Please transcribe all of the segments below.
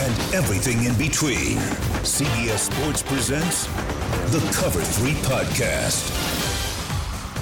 and everything in between, CBS Sports presents the Cover 3 podcast.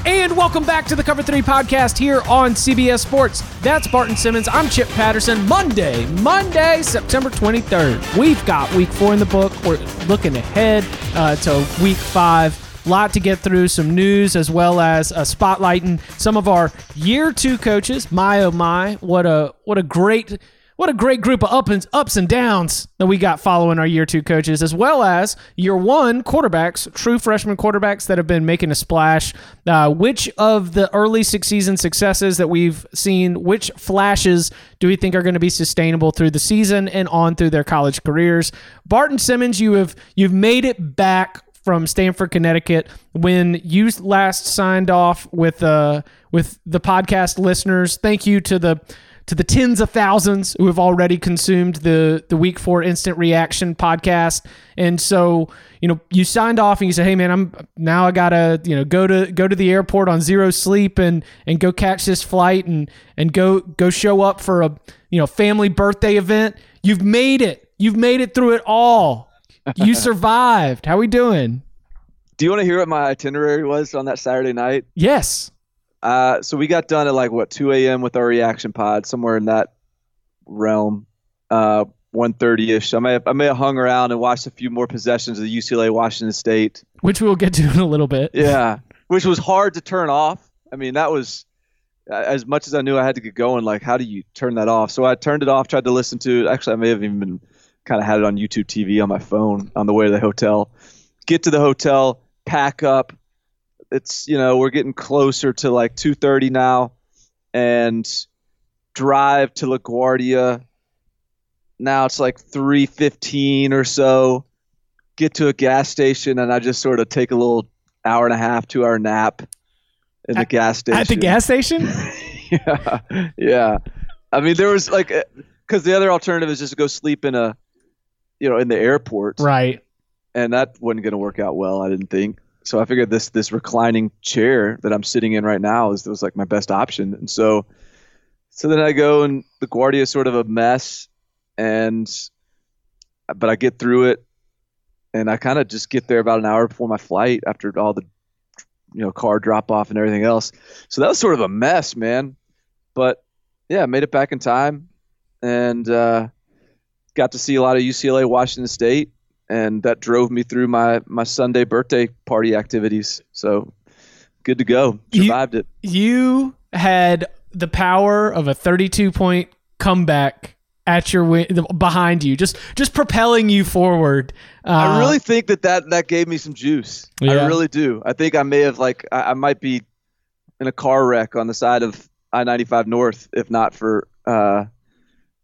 And welcome back to the Cover 3 podcast here on CBS Sports. That's Barton Simmons. I'm Chip Patterson. Monday, Monday, September 23rd. We've got week four in the book. We're looking ahead uh, to week five. Lot to get through, some news as well as uh, spotlighting some of our year two coaches. My oh my, what a what a great what a great group of up and, ups and downs that we got following our year two coaches, as well as year one quarterbacks, true freshman quarterbacks that have been making a splash. Uh, which of the early six season successes that we've seen, which flashes do we think are going to be sustainable through the season and on through their college careers? Barton Simmons, you have you've made it back from Stamford, Connecticut, when you last signed off with uh with the podcast listeners. Thank you to the to the tens of thousands who have already consumed the the week four instant reaction podcast. And so, you know, you signed off and you said, "Hey, man, I'm now I gotta you know go to go to the airport on zero sleep and and go catch this flight and and go go show up for a you know family birthday event." You've made it. You've made it through it all. You survived. How we doing? Do you want to hear what my itinerary was on that Saturday night? Yes. Uh, so we got done at like what 2 a.m. with our reaction pod, somewhere in that realm. Uh, 1:30 ish. I may have, I may have hung around and watched a few more possessions of the UCLA Washington State, which we'll get to in a little bit. Yeah, which was hard to turn off. I mean, that was as much as I knew I had to get going. Like, how do you turn that off? So I turned it off, tried to listen to it. Actually, I may have even been kind of had it on YouTube TV on my phone on the way to the hotel. Get to the hotel, pack up. It's you know we're getting closer to like 2:30 now, and drive to LaGuardia. Now it's like 3:15 or so. Get to a gas station, and I just sort of take a little hour and a half, two hour nap in the at, gas station. At the gas station? yeah, yeah. I mean, there was like, uh, because the other alternative is just to go sleep in a, you know, in the airport, right? And that wasn't going to work out well. I didn't think. So I figured this this reclining chair that I'm sitting in right now is was like my best option. And so, so then I go and LaGuardia is sort of a mess, and but I get through it, and I kind of just get there about an hour before my flight after all the you know car drop off and everything else. So that was sort of a mess, man. But yeah, made it back in time, and uh, got to see a lot of UCLA, Washington State, and that drove me through my my Sunday birthday party activities. So good to go. Survived you, it. You had the power of a 32 point comeback at your win- behind you, just just propelling you forward. Uh, I really think that, that that gave me some juice. Yeah. I really do. I think I may have like I, I, might be in a car wreck on the side of I ninety five North if not for uh,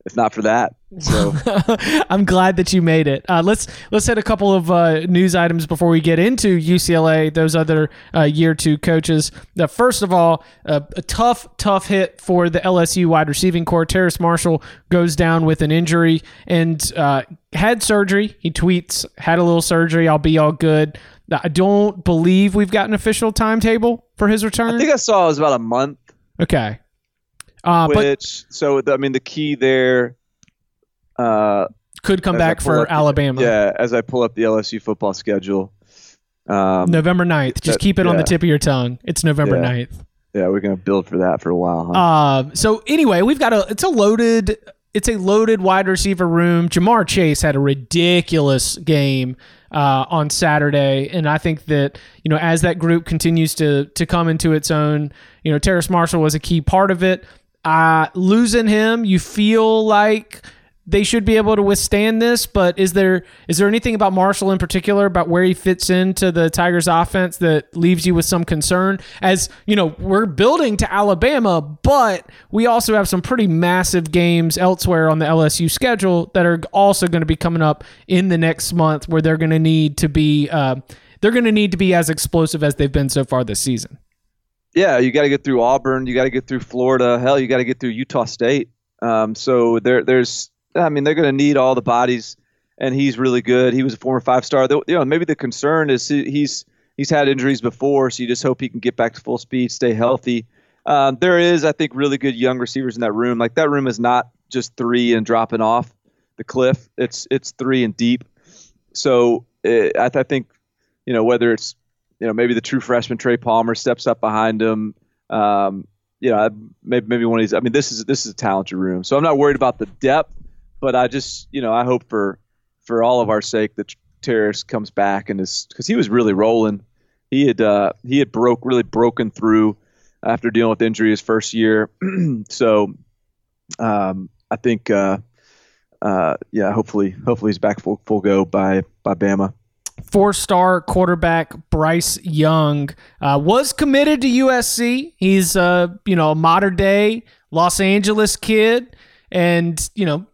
if not for that. So I'm glad that you made it. Uh, let's let's hit a couple of uh, news items before we get into UCLA. Those other uh, year two coaches. Uh, first of all, a tough tough hit for the LSU wide receiving corps. Terrace Marshall goes down with an injury and uh, had surgery. He tweets, "Had a little surgery. I'll be all good." I don't believe we've got an official timetable for his return. I think I saw it was about a month. okay. Uh, but which so the, I mean the key there. Uh, could come back for up the- Alabama. yeah, as I pull up the LSU football schedule. Um, November 9th. Just that- keep it on the tip of your tongue. It's November Yeah. 9th. yeah, we're gonna build for that for a while. Huh? Uh, so anyway, we've got a it's a loaded it's a loaded wide receiver room. Ja'Marr Chase had a ridiculous game uh, on Saturday, and I think that you know as that group continues to to come into its own, you know Terrace Marshall was a key part of it. Uh, losing him, you feel like they should be able to withstand this, but is there is there anything about Marshall in particular about where he fits into the Tigers offense that leaves you with some concern? As you know, we're building to Alabama, but we also have some pretty massive games elsewhere on the LSU schedule that are also going to be coming up in the next month, where they're going to need to be uh, they're going to need to be as explosive as they've been so far this season. Yeah, you got to get through Auburn. You got to get through Florida. Hell, you got to get through Utah State. Um, so there, there's, I mean, they're going to need all the bodies, and he's really good. He was a former five star. You know, maybe the concern is he- he's he's had injuries before, so you just hope he can get back to full speed, stay healthy. Um, there is, I think, really good young receivers in that room. Like that room is not just three and dropping off the cliff. It's it's three and deep. So uh, I, I think, you know, whether it's you know, maybe the true freshman Trey Palmer steps up behind him. Um, you know, maybe maybe one of these. I mean, this is this is a talented room, so I'm not worried about the depth. But I just, you know, I hope for for all of our sake that Terrace comes back and is because he was really rolling. He had uh, he had broke really broken through after dealing with injury his first year. so um, I think, uh, uh, yeah, hopefully hopefully he's back full full go by by Bama. Four-star quarterback Bryce Young uh, was committed to USC. He's uh, you know a Mater Dei Los Angeles kid, and you know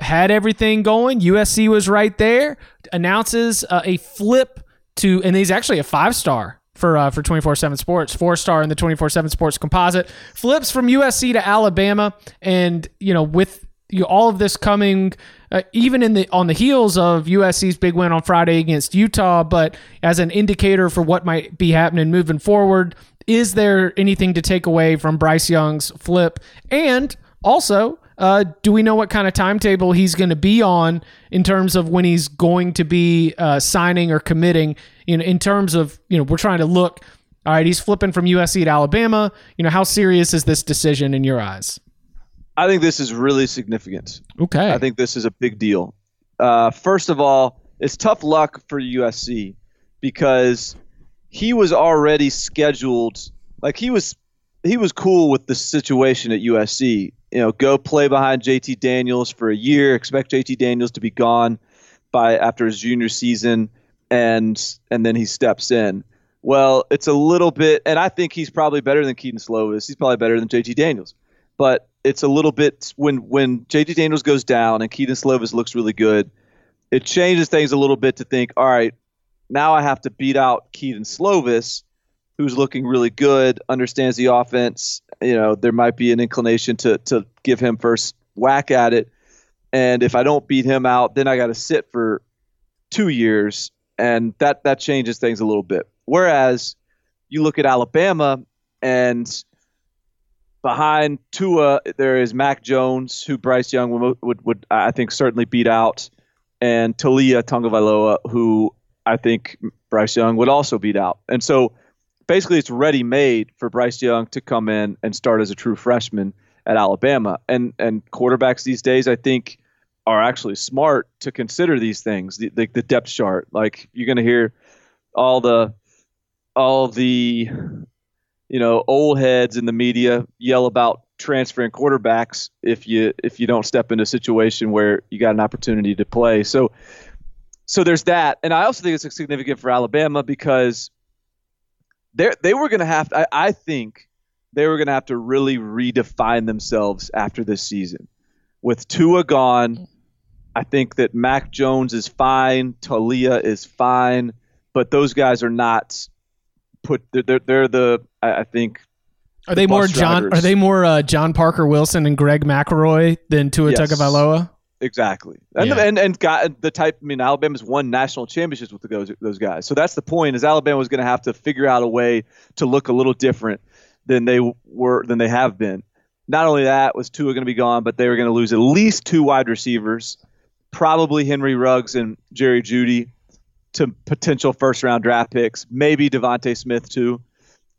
had everything going. USC was right there. Announces uh, a flip to, and he's actually a five-star for uh, for 24/7 Sports, four-star in the 24/7 Sports composite. Flips from USC to Alabama, and you know with you know, all of this coming uh, even in the on the heels of USC's big win on Friday against Utah, but as an indicator for what might be happening moving forward, is there anything to take away from Bryce Young's flip? And also, uh, do we know what kind of timetable he's going to be on in terms of when he's going to be uh, signing or committing? In in terms of you know, we're trying to look. All right, he's flipping from USC to Alabama. You know, how serious is this decision in your eyes? I think this is really significant. Okay, I think this is a big deal. Uh, first of all, it's tough luck for USC because he was already scheduled. Like he was, he was cool with the situation at USC. You know, go play behind JT Daniels for a year. Expect JT Daniels to be gone by after his junior season, and and then he steps in. Well, it's a little bit, and I think he's probably better than Kedon Slovis. He's probably better than JT Daniels, but it's a little bit when when JT Daniels goes down and Kedon Slovis looks really good, it changes things a little bit to think, all right, now I have to beat out Kedon Slovis, who's looking really good, understands the offense. You know, there might be an inclination to to give him first whack at it, and if I don't beat him out, then I got to sit for two years, and that that changes things a little bit. Whereas you look at Alabama and behind Tua, there is Mac Jones, who Bryce Young would, would, would I think certainly beat out, and Taulia Tagovailoa, who I think Bryce Young would also beat out. And so basically, it's ready made for Bryce Young to come in and start as a true freshman at Alabama. And and quarterbacks these days, I think, are actually smart to consider these things, the the, the depth chart. Like you're going to hear all the all the you know old heads in the media yell about transferring quarterbacks if you if you don't step into a situation where you got an opportunity to play. So so there's that, and I also think it's significant for Alabama because they they were going to have. I, I think they were going to have to really redefine themselves after this season. With Tua gone, I think that Mac Jones is fine, Taulia is fine, but those guys are not put. They're they're, they're the I, I think Are they more bus John? Are they more uh, John Parker Wilson and Greg McElroy than Tua Yes. Tagovailoa? Exactly, and Yeah. and and got the type. I mean, Alabama's won national championships with those those guys. So that's the point. Is Alabama was going to have to figure out a way to look a little different than they were than they have been. Not only that was Tua going to be gone, but they were going to lose at least two wide receivers, probably Henry Ruggs and Jerry Jeudy, to potential first round draft picks. Maybe DeVonta Smith too.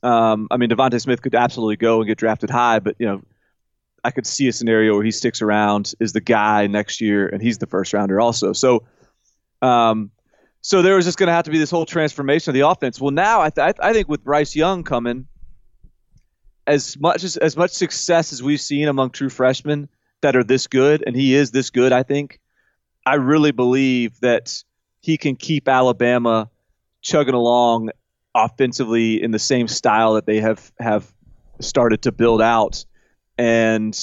Um, I mean, DeVonta Smith could absolutely go and get drafted high, but you know, I could see a scenario where he sticks around, is the guy next year, and he's the first rounder also. So, um, so there was just going to have to be this whole transformation of the offense. Well, now I, th- I think with Bryce Young coming, as much as as much success as we've seen among true freshmen that are this good, and he is this good, I think, I really believe that he can keep Alabama chugging along offensively in the same style that they have have started to build out. And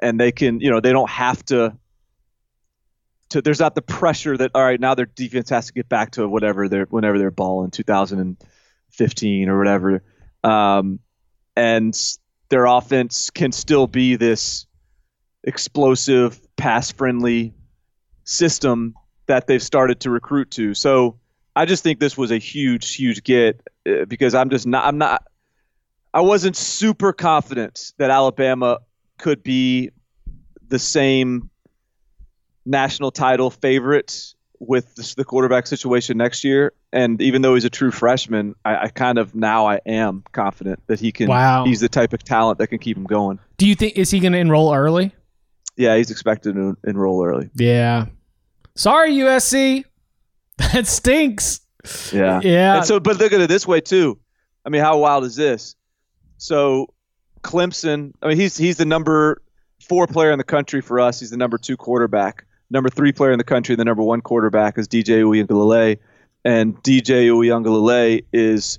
and they can you know they don't have to to there's not the pressure that all right now their defense has to get back to whatever they're whenever they're ball in 2015 or whatever. Um, and their offense can still be this explosive pass friendly system that they've started to recruit to. So I just think this was a huge huge get uh, because I'm just not I'm not I wasn't super confident that Alabama could be the same national title favorite with the quarterback situation next year. And even though he's a true freshman, I, I kind of now I am confident that he can. Wow. He's the type of talent that can keep him going. Do you think is he going to enroll early? Yeah, he's expected to enroll early. Yeah. Sorry, USC. That stinks. Yeah. Yeah. And so, but look at it this way too. I mean, how wild is this? So, Clemson. I mean, he's he's the number four player in the country for us. He's the number two quarterback. Number three player in the country. The number one quarterback is DJ Uiagalelei, and DJ Uiagalelei is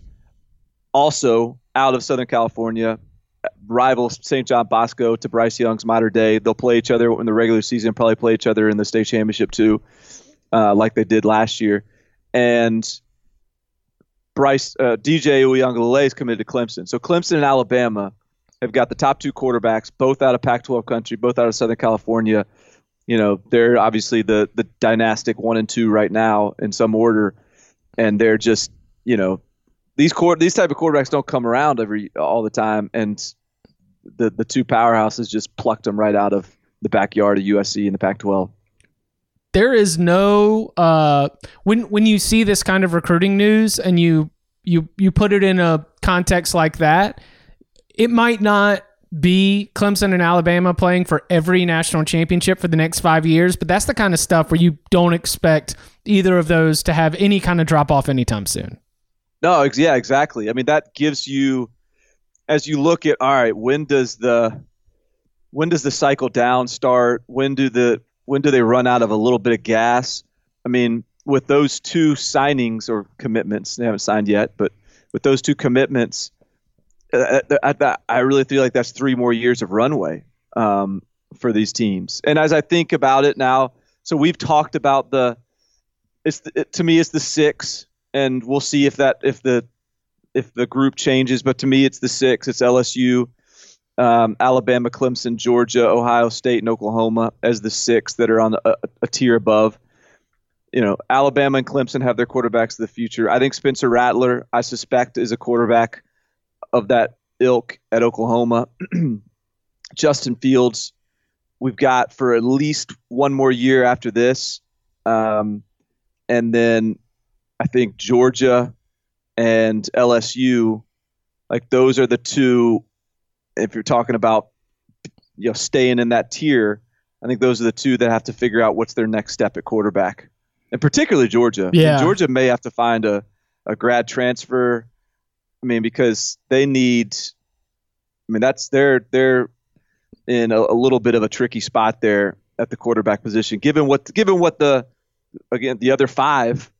also out of Southern California. Rival St. John Bosco to Bryce Young's Mater Dei. They'll play each other in the regular season. Probably play each other in the state championship too, uh, like they did last year. And Bryce uh, DJ Uiagalelei is committed to Clemson. So Clemson and Alabama have got the top two quarterbacks, both out of Pac-12 country, both out of Southern California. You know, they're obviously the the dynastic one and two right now in some order, and they're just you know these court these type of quarterbacks don't come around every all the time, and the the two powerhouses just plucked them right out of the backyard of USC in the Pac-12. There is no uh when when you see this kind of recruiting news and you you you put it in a context like that it might not be Clemson and Alabama playing for every national championship for the next 5 years but that's the kind of stuff where you don't expect either of those to have any kind of drop off anytime soon No, yeah, exactly. I mean, that gives you, as you look at, all right, when does the, when does the cycle down start? When do the, when do they run out of a little bit of gas? I mean, with those two signings or commitments, they haven't signed yet, but with those two commitments, uh, I, I, I really feel like that's three more years of runway um, for these teams. And as I think about it now, so we've talked about the, it's the, it, to me it's the six and we'll see if that if the if the group changes. But to me, it's the six. It's LSU, um, Alabama, Clemson, Georgia, Ohio State, and Oklahoma as the six that are on a, a tier above. You know, Alabama and Clemson have their quarterbacks of the future. I think Spencer Rattler, I suspect, is a quarterback of that ilk at Oklahoma. Justin Fields, we've got for at least one more year after this. Um, and then I think Georgia and LSU, like those are the two. If you're talking about, you know, staying in that tier, I think those are the two that have to figure out what's their next step at quarterback, and particularly Georgia. I mean, Yeah. Georgia may have to find a, a grad transfer. I mean, because they need. I mean, that's they're they're in a, a little bit of a tricky spot there at the quarterback position, given what given what the again the other five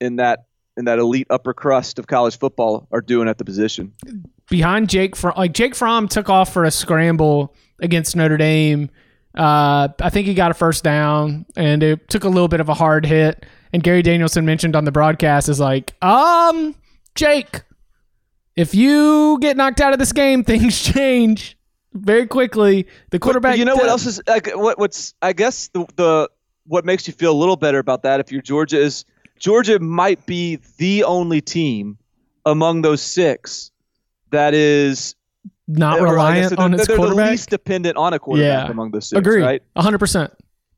in that in that elite upper crust of college football are doing at the position. Behind Jake Fromm. Like Jake Fromm took off for a scramble against Notre Dame. Uh, I think he got a first down, and it took a little bit of a hard hit. And Gary Danielson mentioned on the broadcast is like, um, Jake, if you get knocked out of this game, things change. very quickly. The quarterback. But you know what else is like, what what's I guess the the what makes you feel a little better about that if you're Georgia is Georgia might be the only team among those six that is Not or I guess reliant they're- on its they're quarterback. the least dependent on a quarterback Yeah. among those six, Agree. right? hundred percent.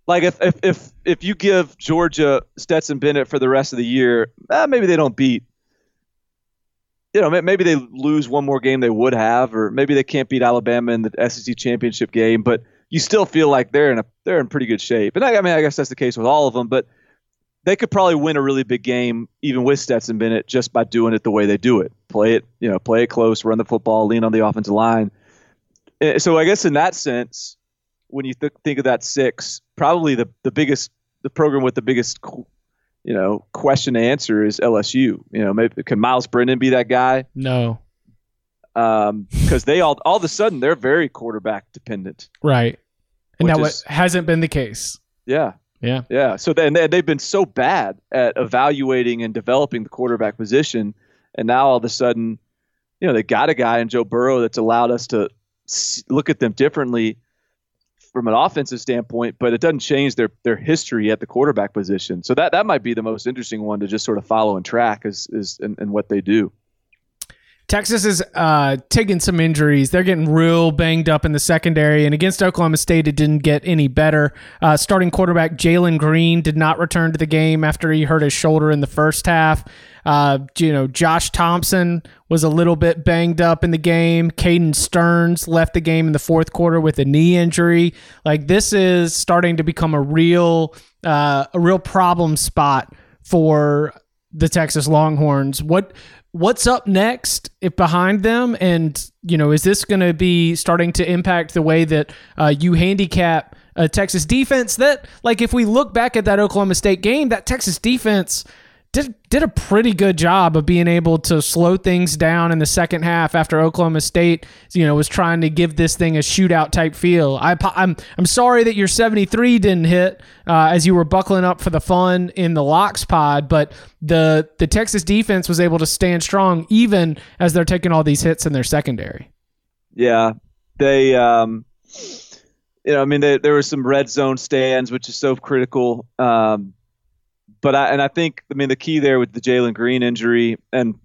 Like if, if if if you give Georgia Stetson Bennett for the rest of the year, eh, maybe they don't beat. You know, maybe they lose one more game they would have, or maybe they can't beat Alabama in the SEC championship game. But you still feel like they're in a they're in pretty good shape. And I, I mean, I guess that's the case with all of them. But they could probably win a really big game even with Stetson Bennett just by doing it the way they do it. Play it, you know, play it close, run the football, lean on the offensive line. Eh, So I guess in that sense, when you th- think of that six, probably the, the biggest the program with the biggest you know question to answer is LSU. You know, maybe can Myles Brennan be that guy? No, Because they all all of a sudden they're very quarterback dependent. right. And that is- hasn't been the case. Yeah, Yeah. yeah. So then they, they've been so bad at evaluating and developing the quarterback position, and now all of a sudden, you know, they got a guy in Joe Burrow that's allowed us to look at them differently from an offensive standpoint, but it doesn't change their their history at the quarterback position. So that that might be the most interesting one to just sort of follow and track is is and, what they do. Texas is uh, taking some injuries. They're getting real banged up in the secondary, and against Oklahoma State, it didn't get any better. Uh, starting quarterback Jalen Green did not return to the game after he hurt his shoulder in the first half. Uh, you know, Josh Thompson was a little bit banged up in the game. Caden Sterns left the game in the fourth quarter with a knee injury. Like this is starting to become a real, uh, a real problem spot for the Texas Longhorns. What what's up next if behind them? And you know is this going to be starting to impact the way that uh, you handicap a Texas defense that like if we look back at that Oklahoma State game that Texas defense did did a pretty good job of being able to slow things down in the second half after Oklahoma State, you know, was trying to give this thing a shootout type feel. I, I'm I'm sorry that your 73 didn't hit uh, as you were buckling up for the fun in the locks pod, but the the Texas defense was able to stand strong even as they're taking all these hits in their secondary. Yeah, they, um, you know, I mean, they, there were some red zone stands, which is so critical. Um, but I and I think, I mean, the key there with the Jalen Green injury, and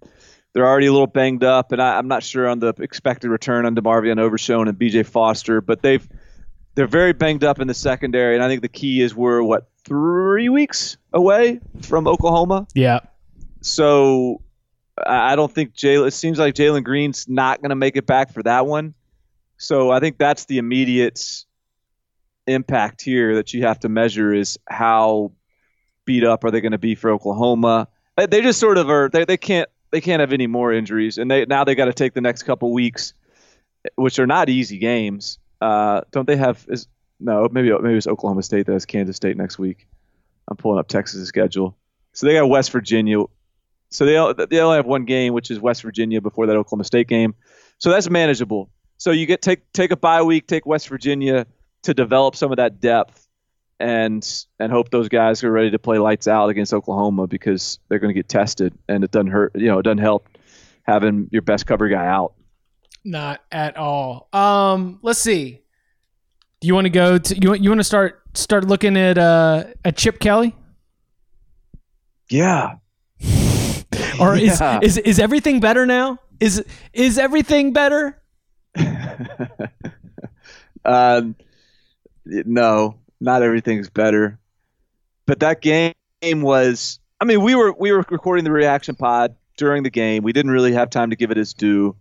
they're already a little banged up, and I, I'm not sure on the expected return on DeMarvion Overshown and B.J. Foster, but they've they're very banged up in the secondary, and I think the key is we're what three weeks away from Oklahoma. Yeah. So I I don't think Jalen. It seems like Jalen Green's not going to make it back for that one. So I think that's the immediate impact here that you have to measure is how beat up are they going to be for Oklahoma? They- They just sort of are. They, they can't they can't have any more injuries, and they now they got to take the next couple weeks, which are not easy games. Uh, don't they have? Is no maybe maybe it's Oklahoma State that has Kansas State next week. I'm pulling up Texas' schedule. So they got West Virginia. So they they only have one game, which is West Virginia before that Oklahoma State game. So that's manageable. So you get take take a bye week, take West Virginia to develop some of that depth, and and hope those guys are ready to play lights out against Oklahoma because they're going to get tested, and it doesn't hurt. You know, it doesn't help having your best cover guy out. Not at all. Um, let's see. Do you want to go to you want you want to start start looking at uh at Chip Kelly? Yeah, Or is, Yeah. is is everything better now? Is is everything better? um, no, not everything's better. But that game was. I mean, we were we were recording the reaction pod during the game. We didn't really have time to give it its due.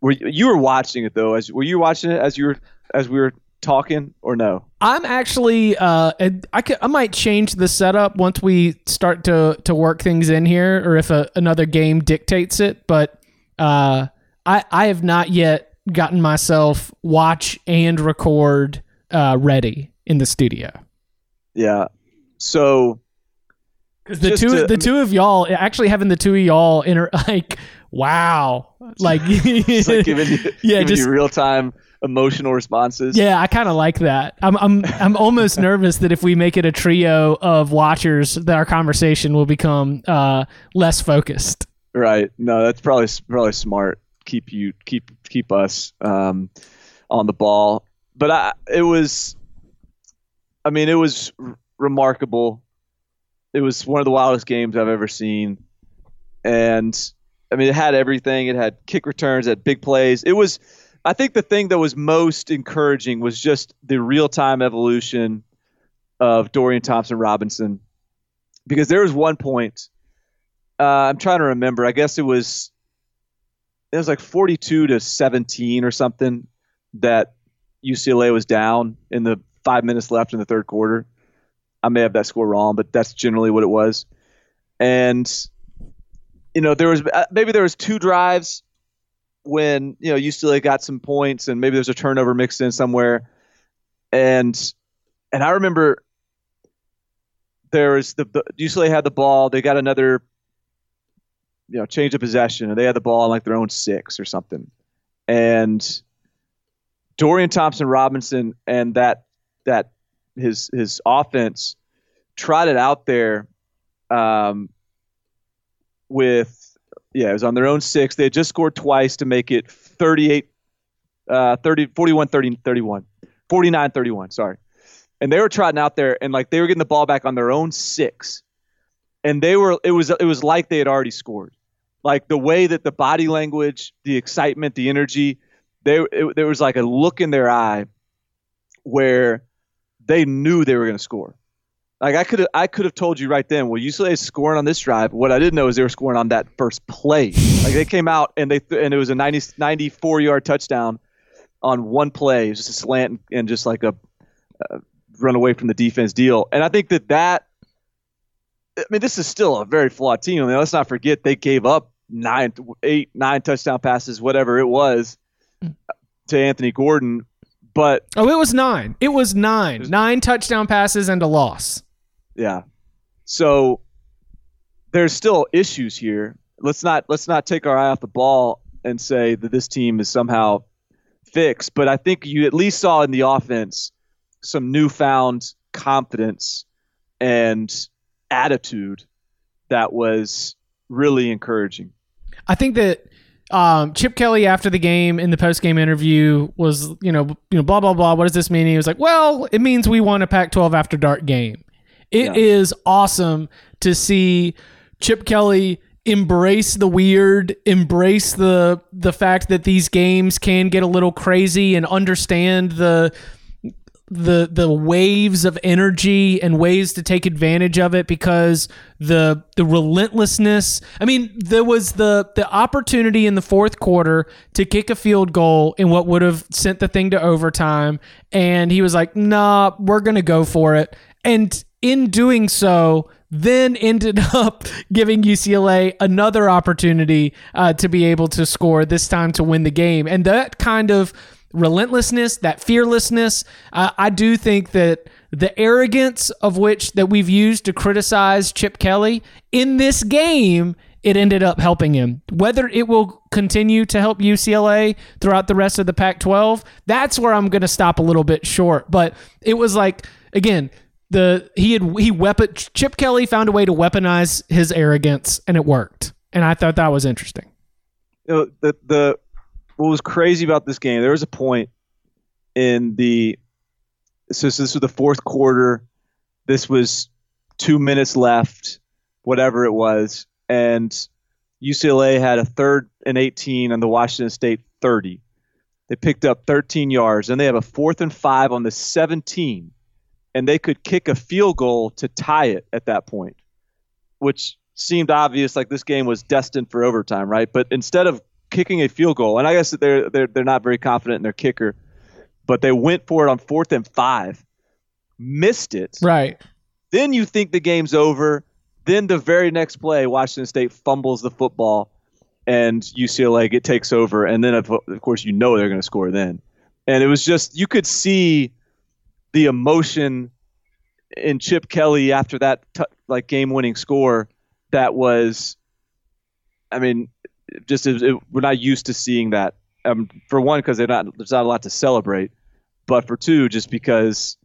Were you, were watching it though? As were you watching it as you were as we were talking or no? I'm actually uh I could, I might change the setup once we start to to work things in here or if a, another game dictates it, but uh I I have not yet gotten myself watch and record uh ready in the studio. Yeah. So Cuz the two to- the two of y'all actually having the two of y'all inter like wow. Like, like giving you, Yeah, giving just- real time emotional responses. Yeah, I kind of like that. I'm I'm I'm almost nervous that if we make it a trio of watchers, that our conversation will become uh, less focused. Right. No, that's probably probably smart. Keep you keep keep us. Um, on the ball. But I, it was, I mean, it was r- remarkable. It was one of the wildest games I've ever seen, and I mean, it had everything. It had kick returns, it had big plays. It was, I think, the thing that was most encouraging was just the real time evolution of Dorian Thompson Robinson, because there was one point. Uh, I'm trying to remember. I guess it was it was like 42 to 17 or something that UCLA was down in the five minutes left in the third quarter. I may have that score wrong, but that's generally what it was. And you know, there was uh, maybe there was two drives when you know UCLA got some points, and maybe there's a turnover mixed in somewhere. And and I remember there was the, the UCLA had the ball. They got another you know change of possession, and they had the ball on like their own six or something. And Dorian Thompson Robinson and that that his his offense trotted out there um, with yeah, it was on their own six. They had just scored twice to make it 38 uh 30 41 30 31 49 31, sorry. And they were trotting out there and like they were getting the ball back on their own six. And they were it was it was like they had already scored. Like the way that the body language, the excitement, the energy, they it, there was like a look in their eye where they knew they were going to score. Like I could have, I could have told you right then. Well, UCLA is scoring on this drive. What I didn't know is they were scoring on that first play. Like they came out and they th- and it was a 90, 94 yard touchdown on one play, it was just a slant and, just like a uh, run away from the defense deal. And I think that that. I mean, this is still a very flawed team. I mean, let's not forget they gave up nine, eight, nine touchdown passes, whatever it was, to Anthony Gordon. But Oh, it was nine. It was nine. Nine touchdown passes and a loss. Yeah. So there's still issues here. Let's not let's not take our eye off the ball and say that this team is somehow fixed. But I think you at least saw in the offense some newfound confidence and attitude that was really encouraging. I think that um, Chip Kelly after the game in the post game interview was, you know, you know, blah blah blah. What does this mean? He was like, "Well, it means we won a Pac-12 after dark game." It is Yeah. awesome to see Chip Kelly embrace the weird, embrace the the fact that these games can get a little crazy, and understand the the the waves of energy and ways to take advantage of it because the the relentlessness I mean there was the the opportunity in the fourth quarter to kick a field goal in what would have sent the thing to overtime. And he was like nah we're to go for it. And in doing so then ended up giving UCLA another opportunity uh, to be able to score this time to win the game. And that kind of relentlessness, that fearlessness. Uh, I do think that the arrogance of which that we've used to criticize Chip Kelly in this game, it ended up helping him. Whether it will continue to help UCLA throughout the rest of the Pac-12, that's where I'm going to stop a little bit short. But it was like again. The he had he weapon Chip Kelly found a way to weaponize his arrogance and it worked. And I thought that was interesting. you know, the the what was crazy about this game, there was a point in the so, so this was the fourth quarter. This was two minutes left, whatever it was, and UCLA had a third and 18 on the Washington State 30. They picked up 13 yards, and they have a fourth and five on the 17, and they could kick a field goal to tie it at that point, which seemed obvious, like this game was destined for overtime, right? But instead of kicking a field goal, and I guess that they're they're they're not very confident in their kicker, but they went for it on fourth and five, missed it. Right. Then you think the game's over. Then the very next play, Washington State fumbles the football, and UCLA it takes over, and then of, of course you know they're going to score then, and it was just you could see the emotion in Chip Kelly after that t- like game-winning score that was, I mean, just it, we're not used to seeing that. Um, for one, because not there's not a lot to celebrate, but for two, just because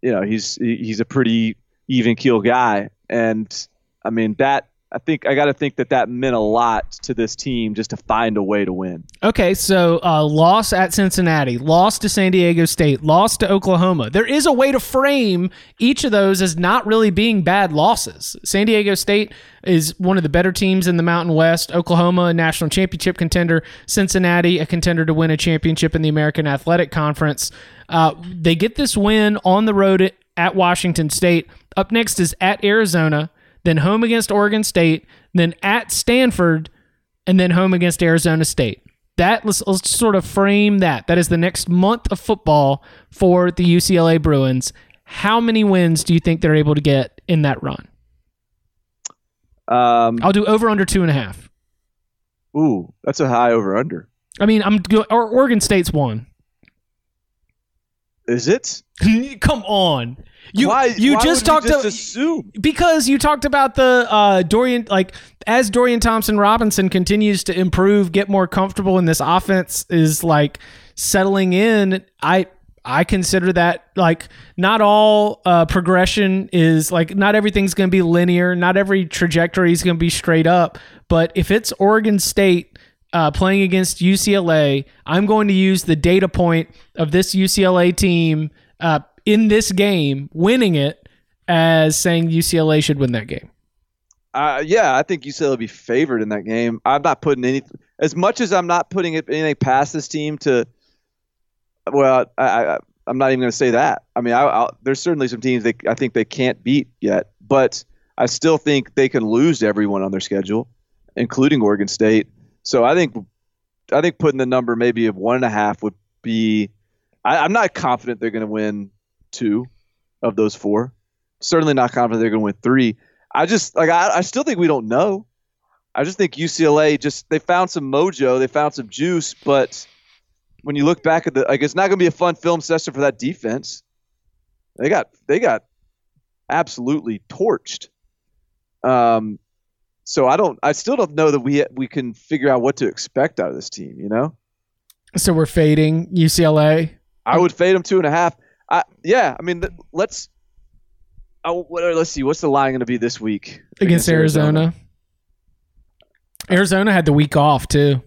you know he's he's a pretty even keel guy, and I mean that I think I got to think that that meant a lot to this team just to find a way to win. Okay, so uh, loss at Cincinnati, loss to San Diego State, loss to Oklahoma. There is a way to frame each of those as not really being bad losses. San Diego State is one of the better teams in the Mountain West. Oklahoma, a national championship contender. Cincinnati, a contender to win a championship in the American Athletic Conference. Uh, they get this win on the road at Washington State. Up next is at Arizona, then home against Oregon State, then at Stanford, and then home against Arizona State. That let's, let's sort of frame that. That is the next month of football for the UCLA Bruins. How many wins do you think they're able to get in that run? Um, I'll do over under two and a half. ooh, that's a high over under. I mean, I'm or Oregon State's one. Is it? Come on, you why, you why just talked just to, assume. because you talked about the uh, Dorian like as Dorian Thompson Robinson continues to improve, get more comfortable, and this offense is like settling in. I I consider that like not all uh, progression is like not everything's going to be linear. Not every trajectory is going to be straight up. But if it's Oregon State uh, playing against UCLA, I'm going to use the data point of this UCLA team uh, in this game winning it as saying UCLA should win that game. Uh, yeah, I think UCLA will be favored in that game. I'm not putting any as much as I'm not putting anything past this team to. Well, I, I I'm not even going to say that. I mean, I, I'll, there's certainly some teams that I think they can't beat yet, but I still think they can lose to everyone on their schedule, including Oregon State. So I think I think putting the number maybe of one and a half would be. I, I'm not confident they're going to win two of those four. Certainly not confident they're going to win three. I just like I, I still think we don't know. I just think UCLA just they found some mojo, they found some juice, but when you look back at the like it's not going to be a fun film session for that defense. They got they got absolutely torched. Um so I don't I still don't know that we we can figure out what to expect out of this team, you know? So we're fading UCLA. I would fade them two and a half. I, yeah, I mean, let's. What, let's see. What's the line going to be this week against, Arizona. Arizona had the week off too.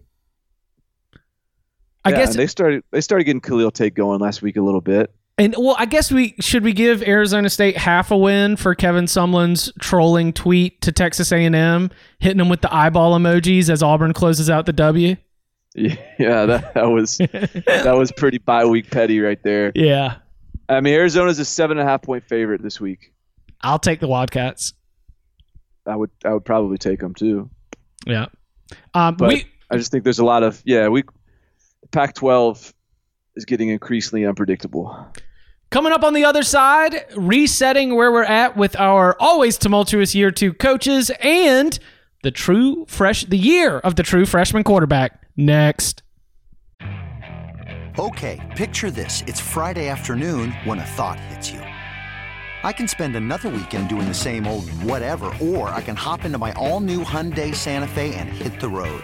I Yeah, guess they started. They started getting Khalil Tate going last week a little bit. And well, I guess we should we give Arizona State half a win for Kevin Sumlin's trolling tweet to Texas A&M, hitting them with the eyeball emojis as Auburn closes out the W. Yeah, that, that was that was pretty bye week petty right there. Yeah, I mean, Arizona's a seven and a half point favorite this week. I'll take the Wildcats. I would I would probably take them too. Yeah, um, But we I just think there's a lot of yeah. We Pac-12 is getting increasingly unpredictable. Coming up on the other side, resetting where we're at with our always tumultuous year two coaches and the true fresh the year of the true freshman quarterback. Next. Okay, picture this. It's Friday afternoon when a thought hits you. I can spend another weekend doing the same old whatever, or I can hop into my all new Hyundai Santa Fe and hit the road.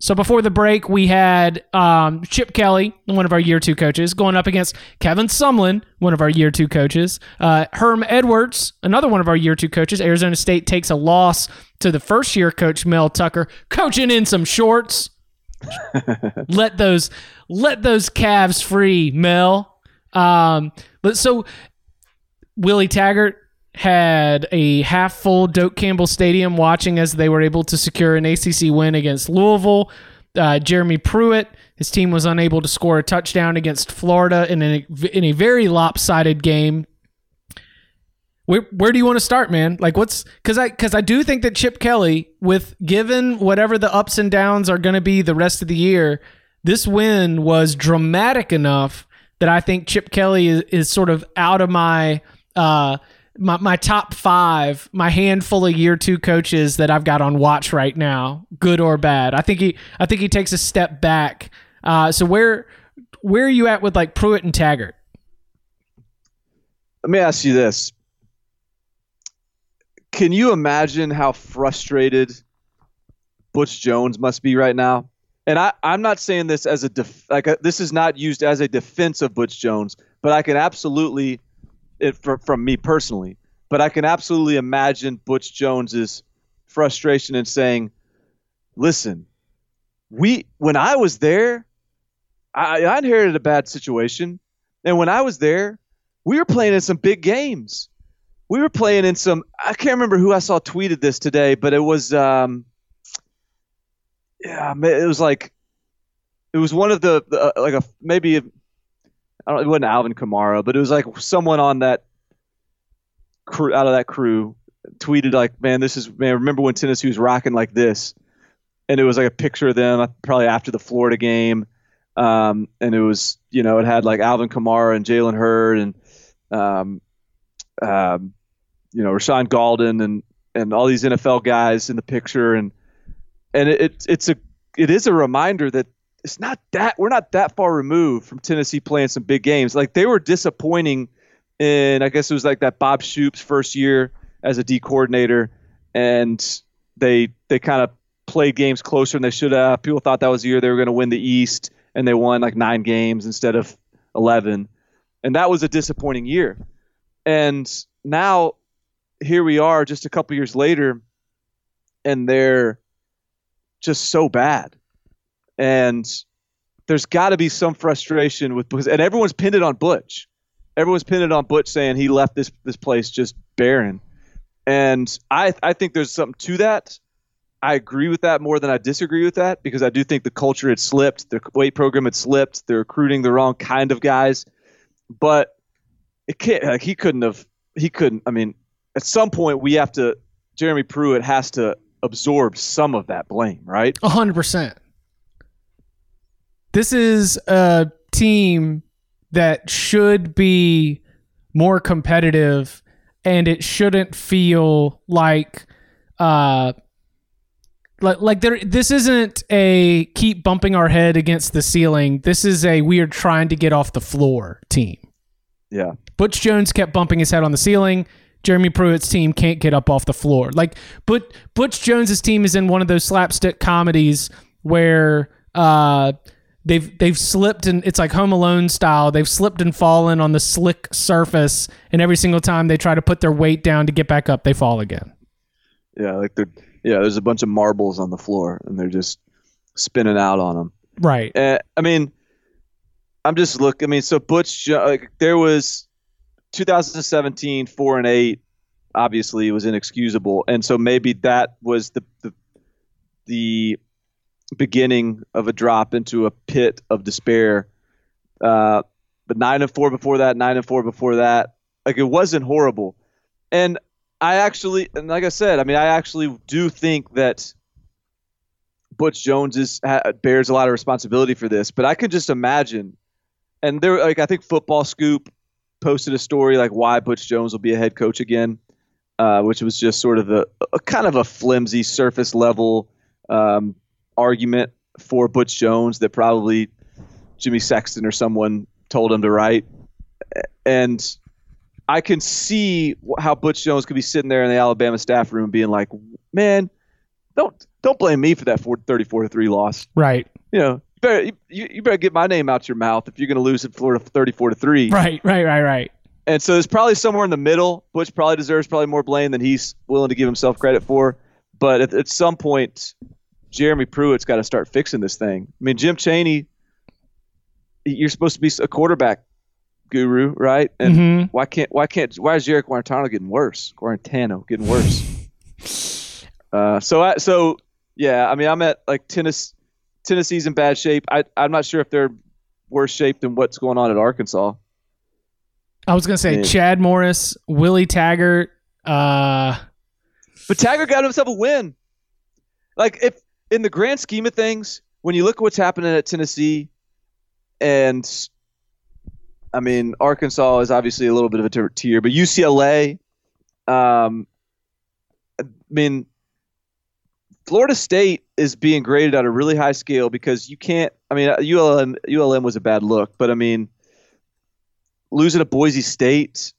So before the break, we had um, Chip Kelly, one of our year two coaches, going up against Kevin Sumlin, one of our year two coaches. Uh, Herm Edwards, another one of our year two coaches. Arizona State takes a loss to the first year coach Mel Tucker, coaching in some shorts. let those let those calves free, Mel. Um, but so Willie Taggart had a half full Doak Campbell Stadium watching as they were able to secure an ACC win against Louisville. uh, Jeremy Pruitt. His team was unable to score a touchdown against Florida in a, in a very lopsided game. Where, where do you want to start, man? Like, what's because I because I do think that Chip Kelly, with given whatever the ups and downs are going to be the rest of the year, this win was dramatic enough that I think Chip Kelly is, is sort of out of my uh my, my top five, my handful of year two coaches that I've got on watch right now, good or bad. I think he I think he takes a step back. Uh, so where where are you at with like Pruitt and Taggart? Let me ask you this. Can you imagine how frustrated Butch Jones must be right now? And I, I'm not saying this as a def, like a, this is not used as a defense of Butch Jones, but I can absolutely, it for, from me personally, but I can absolutely imagine Butch Jones's frustration and saying, "Listen, we when I was there, I, I inherited a bad situation, and when I was there, we were playing in some big games. We were playing in some. I can't remember who I saw tweeted this today, but it was, um, yeah, it was like, it was one of the, the uh, like a maybe, I don't. It wasn't Alvin Kamara, but it was like someone on that crew out of that crew tweeted like, "Man, this is man. Remember when Tennessee was rocking like this?" And it was like a picture of them, uh, probably after the Florida game, um, and it was you know it had like Alvin Kamara and Jalen Hurd and um, um, you know Rashaan Gaulden and and all these NFL guys in the picture, and and it, it's a it is a reminder that it's not that we're not that far removed from Tennessee playing some big games. Like they were disappointing in I guess it was like that Bob Shoop's first year as a D coordinator, and they they kind of played games closer than they should have. People thought that was the year they were going to win the East, and they won like nine games instead of eleven, and that was a disappointing year. And now here we are, just a couple years later, and they're just so bad. And there's got to be some frustration with because and everyone's pinned it on Butch. Everyone's pinned it on Butch saying he left this this place just barren. And I I think there's something to that. I agree with that more than I disagree with that because I do think the culture had slipped, the weight program had slipped, they're recruiting the wrong kind of guys. But it can't like he couldn't have he couldn't I mean, at some point we have to Jeremy Pruitt has to absorb some of that blame, right? Hundred percent. This is a team that should be more competitive, and it shouldn't feel like, uh, like like there. This isn't a keep bumping our head against the ceiling. This is a we are trying to get off the floor team. Yeah. Butch Jones kept bumping his head on the ceiling. Jeremy Pruitt's team can't get up off the floor. Like, but Butch Jones's team is in one of those slapstick comedies where uh, they've they've slipped and it's like Home Alone style. They've slipped and fallen on the slick surface, and every single time they try to put their weight down to get back up, they fall again. Yeah, like they're yeah. There's a bunch of marbles on the floor, and they're just spinning out on them. Right. Uh, I mean, I'm just look. I mean, so Butch, like there was 2017 four and eight. Obviously, was inexcusable, and so maybe that was the the, the beginning of a drop into a pit of despair. Uh, but nine and four before that, nine and four before that, like it wasn't horrible. And I actually, and like I said, I mean, I actually do think that Butch Jones is ha, bears a lot of responsibility for this. But I could just imagine, and there, like I think Football Scoop posted a story like why Butch Jones will be a head coach again, uh, which was just sort of a, a kind of a flimsy surface level um, argument for Butch Jones that probably Jimmy Sexton or someone told him to write, and I can see how Butch Jones could be sitting there in the Alabama staff room being like, "Man, don't don't blame me for that 34 to three loss. Right. You know, you better you, you better get my name out your mouth if you're going to lose in Florida 34 to three. Right. Right. Right. Right. And so it's probably somewhere in the middle. Butch probably deserves probably more blame than he's willing to give himself credit for. But at, at some point, Jeremy Pruitt's got to start fixing this thing. I mean, Jim Chaney, you're supposed to be a quarterback guru, right? And Mhm. why can't why can't why is Jarrett Guarantano getting worse? Guarantano getting worse. Uh, so I so yeah, I mean, I'm at like Tennessee. Tennessee's in bad shape. I, I'm not sure if they're worse shape than what's going on at Arkansas. I was gonna say Yeah. Chad Morris, Willie Taggart. Uh, But Taggart got himself a win. Like if in the grand scheme of things, when you look at what's happening at Tennessee, and I mean Arkansas is obviously a little bit of a tier, but UCLA, um, I mean Florida State is being graded at a really high scale because you can't. I mean ULM ULM was a bad look, but I mean losing to Boise State,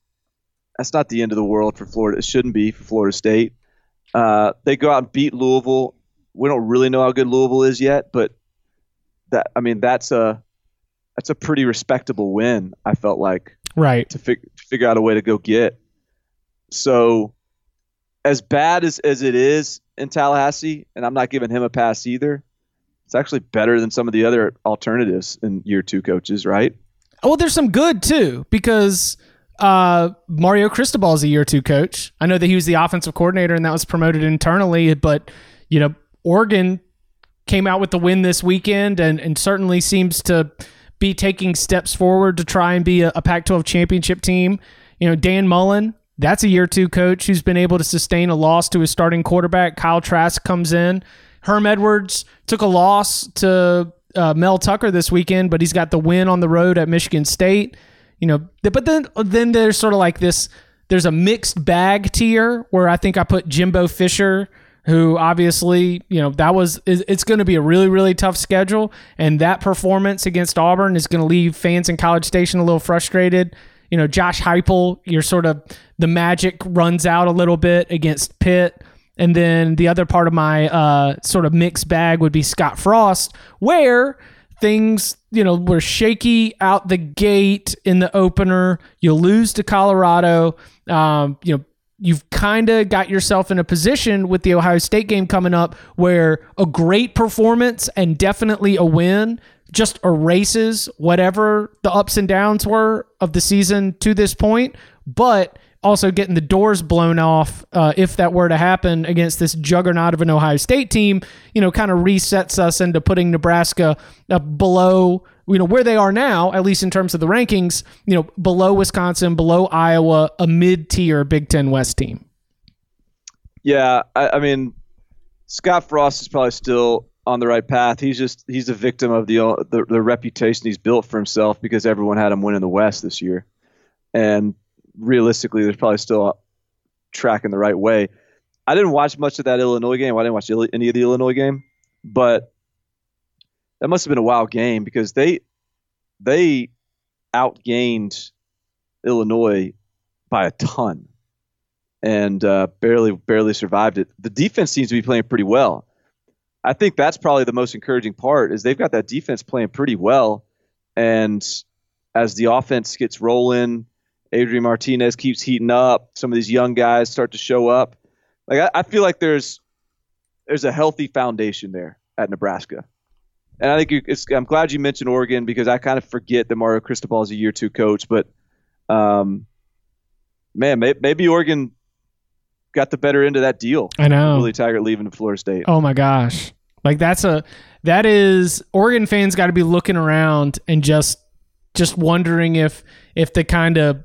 that's not the end of the world for Florida. It shouldn't be for Florida State. Uh, they go out and beat Louisville. We don't really know how good Louisville is yet, but that I mean that's a that's a pretty respectable win. I felt like right. to, fig- to figure out a way to go get. So, as bad as, as it is in Tallahassee, and I'm not giving him a pass either, it's actually better than some of the other alternatives in year two coaches, right? Well, there's some good too because uh, Mario Cristobal is a year two coach. I know that he was the offensive coordinator and that was promoted internally, but you know Oregon came out with the win this weekend and and certainly seems to be taking steps forward to try and be a, a Pac-12 championship team. You know Dan Mullen. That's a year two coach who's been able to sustain a loss to his starting quarterback. Kyle Trask comes in. Herm Edwards took a loss to uh, Mel Tucker this weekend, but he's got the win on the road at Michigan State. You know, but then then there's sort of like this. There's a mixed bag tier where I think I put Jimbo Fisher, who obviously you know that was it's going to be a really really tough schedule, and that performance against Auburn is going to leave fans in College Station a little frustrated. You know, Josh Heupel, you're sort of the magic runs out a little bit against Pitt. And then the other part of my uh, sort of mixed bag would be Scott Frost, where things, you know, were shaky out the gate in the opener. You lose to Colorado. Um, you know, you've kind of got yourself in a position with the Ohio State game coming up where a great performance and definitely a win just erases whatever the ups and downs were of the season to this point. But also getting the doors blown off uh, if that were to happen against this juggernaut of an Ohio State team, you know, kind of resets us into putting Nebraska below, you know, where they are now, at least in terms of the rankings, you know, below Wisconsin, below Iowa, a mid tier Big Ten West team. Yeah, I, I mean, Scott Frost is probably still on the right path. He's just he's a victim of the, uh, the the reputation he's built for himself because everyone had him winning the West this year, and realistically, there's probably still uh, tracking the right way. I didn't watch much of that Illinois game. I didn't watch any of the Illinois game, but that must have been a wild game because they they outgained Illinois by a ton and uh, barely barely survived it. The defense seems to be playing pretty well. I think that's probably the most encouraging part is they've got that defense playing pretty well, and as the offense gets rolling, Adrian Martinez keeps heating up. Some of these young guys start to show up. Like I, I feel like there's there's a healthy foundation there at Nebraska, and I think you, it's, I'm glad you mentioned Oregon because I kind of forget that Mario Cristobal is a year two coach, but um, man, may, maybe Oregon got the better end of that deal. I know. Willie Taggart leaving to Florida State. Oh my gosh. Like that's a that is Oregon fans got to be looking around and just just wondering if if the kind of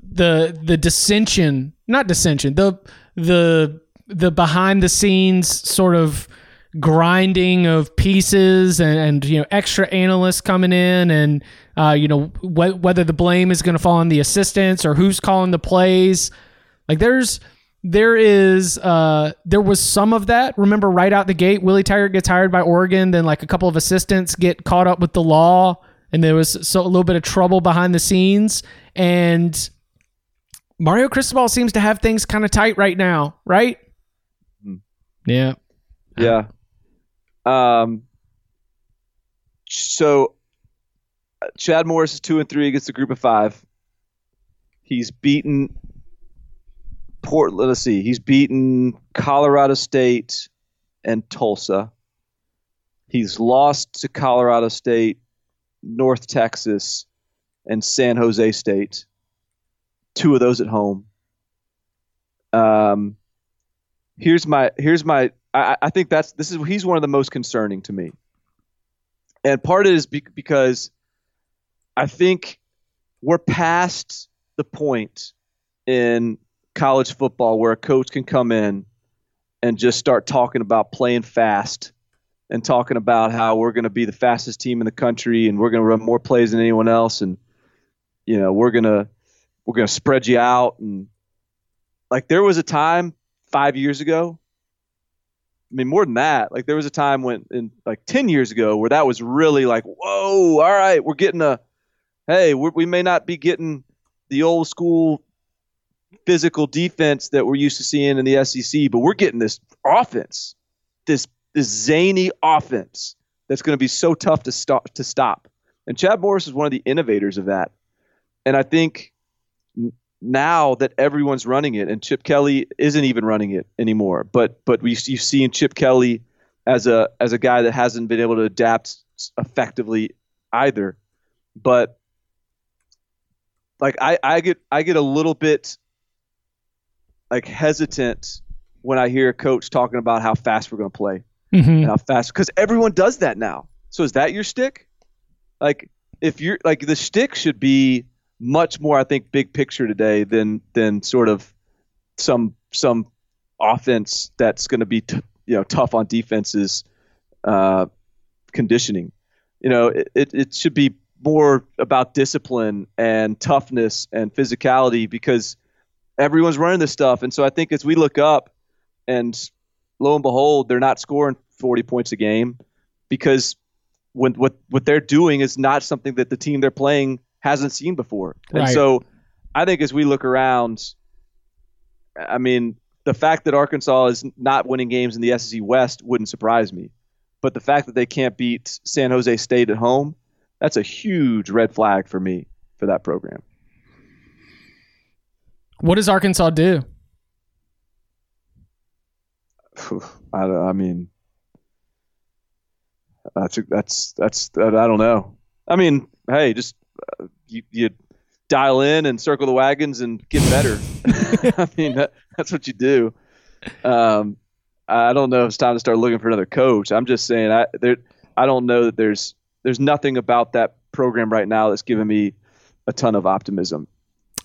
the the dissension, not dissension, the the the behind the scenes sort of grinding of pieces and, and you know extra analysts coming in and uh, you know wh- whether the blame is going to fall on the assistants or who's calling the plays like there's there is uh there was some of that. Remember right out the gate, Willie Taggart gets hired by Oregon, then like a couple of assistants get caught up with the law, and there was so a little bit of trouble behind the scenes. And Mario Cristobal seems to have things kind of tight right now, right? Yeah. Yeah. Um. So, Chad Morris is two and three against the group of five. He's beaten Portland. Let's see. He's beaten Colorado State and Tulsa. He's lost to Colorado State, North Texas, and San Jose State. Two of those at home. Um, here's my here's my I, I think that's this is he's one of the most concerning to me. and part of it is be- because I think we're past the point in college football where a coach can come in and just start talking about playing fast and talking about how we're going to be the fastest team in the country and we're going to run more plays than anyone else and you know we're going to we're going to spread you out and like there was a time 5 years ago I mean more than that like there was a time when in like 10 years ago where that was really like whoa all right we're getting a hey we may not be getting the old school physical defense that we're used to seeing in the SEC but we're getting this offense this this zany offense that's going to be so tough to stop to stop. And Chad Morris is one of the innovators of that. And I think now that everyone's running it, and Chip Kelly isn't even running it anymore, but but we you see in Chip Kelly as a as a guy that hasn't been able to adapt effectively either. But like I, I get I get a little bit like hesitant when I hear a coach talking about how fast we're going to play Mm-hmm. and how fast because everyone does that now. So is that your stick? Like if you're like the stick should be much more, I think, big picture today than than sort of some some offense that's going to be t- you know tough on defenses uh, conditioning. You know, it, it, should be more about discipline and toughness and physicality because everyone's running this stuff. And so I think as we look up and lo and behold, they're not scoring 40 points a game because when what what they're doing is not something that the team they're playing hasn't seen before. And Right. so I think as we look around, I mean, the fact that Arkansas is not winning games in the SEC West wouldn't surprise me. But the fact that they can't beat San Jose State at home, that's a huge red flag for me for that program. What does Arkansas do? I, I mean, that's that's that's I don't know. I mean, hey, just uh, you, you dial in and circle the wagons and get better. I mean, that, that's what you do. Um, I don't know if it's time to start looking for another coach. I'm just saying, I there, I don't know that there's there's nothing about that program right now that's giving me a ton of optimism.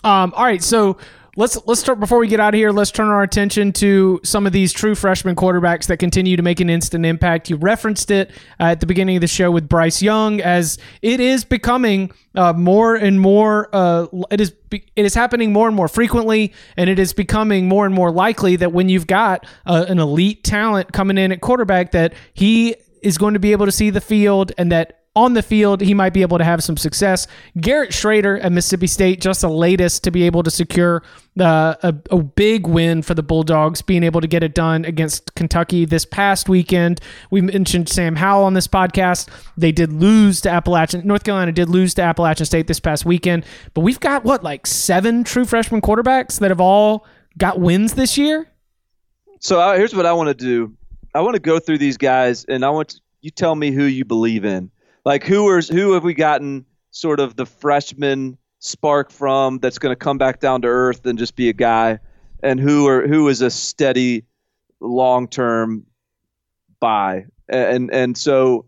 Um, all right, so let's let's start before we get out of here. Let's turn our attention to some of these true freshman quarterbacks that continue to make an instant impact. You referenced it uh, at the beginning of the show with Bryce Young, as it is becoming uh, more and more. Uh, it is it is happening more and more frequently, and it is becoming more and more likely that when you've got uh, an elite talent coming in at quarterback, that he is going to be able to see the field and that on the field, he might be able to have some success. Garrett Shrader at Mississippi State, just the latest to be able to secure uh, a, a big win for the Bulldogs, being able to get it done against Kentucky this past weekend. We mentioned Sam Howell on this podcast. They did lose to Appalachian, North Carolina did lose to Appalachian State this past weekend, but we've got what, like seven true freshman quarterbacks that have all got wins this year? So uh, here's what I want to do. I want to go through these guys, and I want to, you tell me who you believe in. Like who are who have we gotten sort of the freshman spark from that's going to come back down to earth and just be a guy, and who are who is a steady long term buy, and and so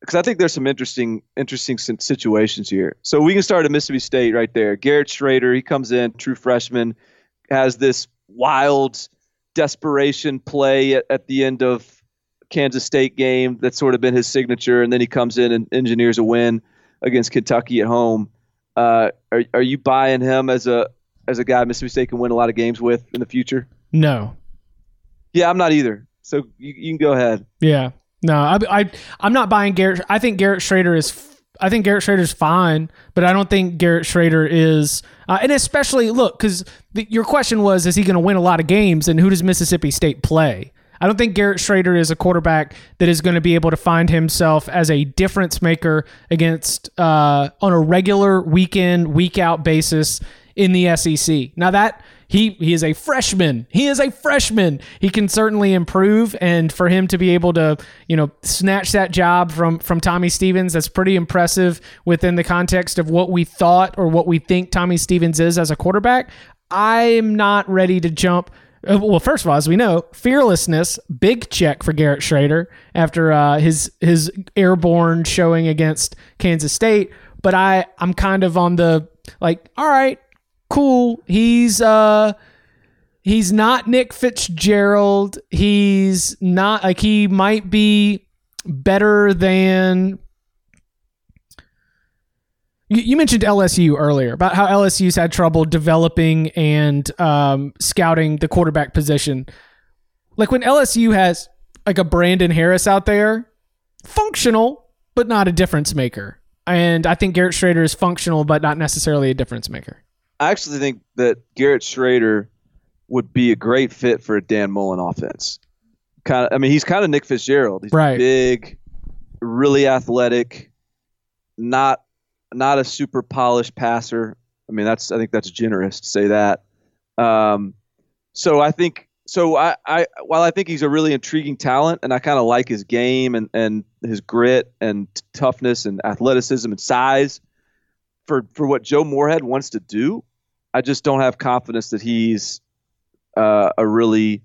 because I think there's some interesting interesting situations here. So we can start at Mississippi State right there. Garrett Shrader, he comes in, true freshman, has this wild desperation play at, at the end of Kansas State game that's sort of been his signature, and then he comes in and engineers a win against Kentucky at home. Uh, are are you buying him as a as a guy Mississippi State can win a lot of games with in the future? No. Yeah, I'm not either. So you, you can go ahead. Yeah. No, I, I I'm not buying Garrett. I think Garrett Shrader is. f- I think Garrett Shrader's fine, but I don't think Garrett Shrader is. Uh, and especially look, because your question was, is he going to win a lot of games? And who does Mississippi State play? I don't think Garrett Shrader is a quarterback that is going to be able to find himself as a difference maker against uh, on a regular weekend, week out basis in the SEC. Now that he he is a freshman, he is a freshman. He can certainly improve, and for him to be able to you know snatch that job from from Tommy Stevens, that's pretty impressive within the context of what we thought or what we think Tommy Stevens is as a quarterback. I'm not ready to jump Well, first of all, as we know, fearlessness, big check for Garrett Shrader after uh, his his airborne showing against Kansas State. But I I'm kind of on the like, all right, cool. He's uh he's not Nick Fitzgerald. He's not like he might be better than you, mentioned LSU earlier about how LSU's had trouble developing and um, scouting the quarterback position. Like when LSU has like a Brandon Harris out there, functional but not a difference maker. And I think Garrett Shrader is functional but not necessarily a difference maker. I actually think that Garrett Shrader would be a great fit for a Dan Mullen offense. Kind of, I mean, he's kind of Nick Fitzgerald. He's Right. big, really athletic, not not a super polished passer. I mean, that's I think that's generous to say that. Um, so I think so. I, I while I think he's a really intriguing talent, and I kind of like his game and and his grit and toughness and athleticism and size for for what Joe Moorhead wants to do. I just don't have confidence that he's uh, a really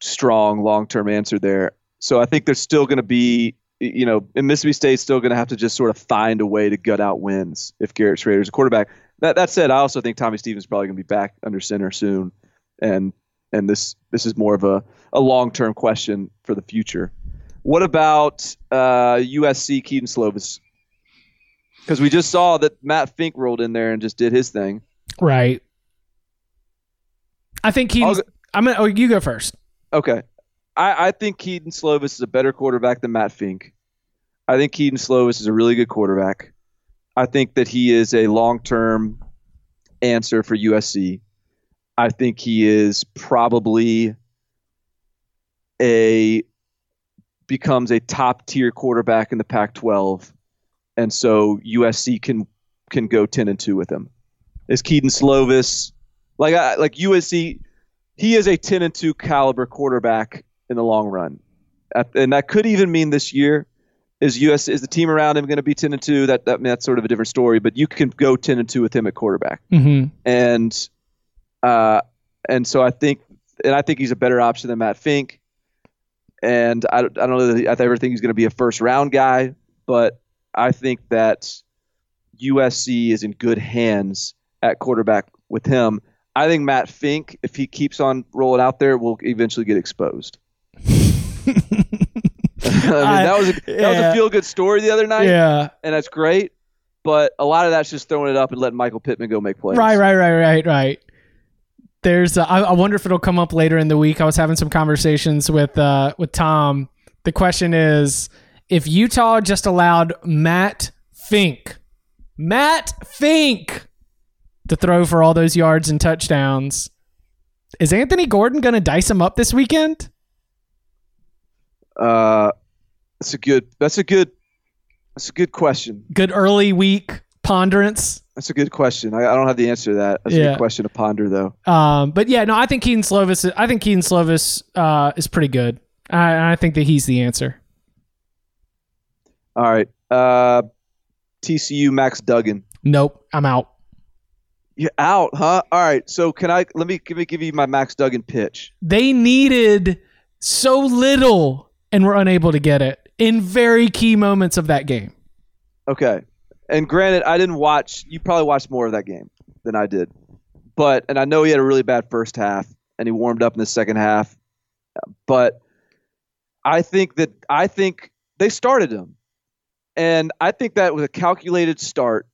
strong long term answer there. So I think there's still going to be, you know, in Mississippi State's still going to have to just sort of find a way to gut out wins if Garrett Shrader's a quarterback. That that said, I also think Tommy Stevens is probably going to be back under center soon, and and this this is more of a, a long term question for the future. What about uh, USC Kedon Slovis? Because we just saw that Matt Fink rolled in there and just did his thing. Right. I think go- I'm gonna. Oh, you go first. Okay. I, I think Kedon Slovis is a better quarterback than Matt Fink. I think Kedon Slovis is a really good quarterback. I think that he is a long term answer for USC. I think he is probably a becomes a top tier quarterback in the Pac 12. And so USC can can go ten and two with him. Is Kedon Slovis like I, like USC he is a 10 and 2 caliber quarterback in the long run. And that could even mean this year is US is the team around him going to be 10 and 2 that, that that's sort of a different story, but you can go 10 and 2 with him at quarterback. Mm-hmm. And uh and so I think and I think he's a better option than Matt Fink. And I, don't- I don't know that I ever think he's going to be a first round guy, but I think that USC is in good hands at quarterback with him. I think Matt Fink, if he keeps on rolling out there, will eventually get exposed. I mean, that was a, that was a feel good story the other night, Yeah. and that's great. But a lot of that's just throwing it up and letting Michael Pittman go make plays. Right, right, right, right, right. There's. Uh, I, I wonder if it'll come up later in the week. I was having some conversations with uh, with Tom. The question is, if Utah just allowed Matt Fink, Matt Fink, to throw for all those yards and touchdowns, is Anthony Gordon going to dice him up this weekend? Uh, that's a good. That's a good. That's a good question. Good early week ponderance. That's a good question. I, I don't have the answer to that. That's a Yeah. good question to ponder, though. Um, but yeah, no, I think Kedon Slovis. I think Kedon Slovis uh, is pretty good. I, I think that he's the answer. All right. Uh, TCU Max Duggan. Nope, I'm out. You're out, huh? All right. So can I let me let me give you my Max Duggan pitch. They needed so little and we were unable to get it in very key moments of that game. Okay. And granted, I didn't watch. You probably watched more of that game than I did, but and I know he had a really bad first half, and he warmed up in the second half. But I think that I think they started him, and I think that was a calculated start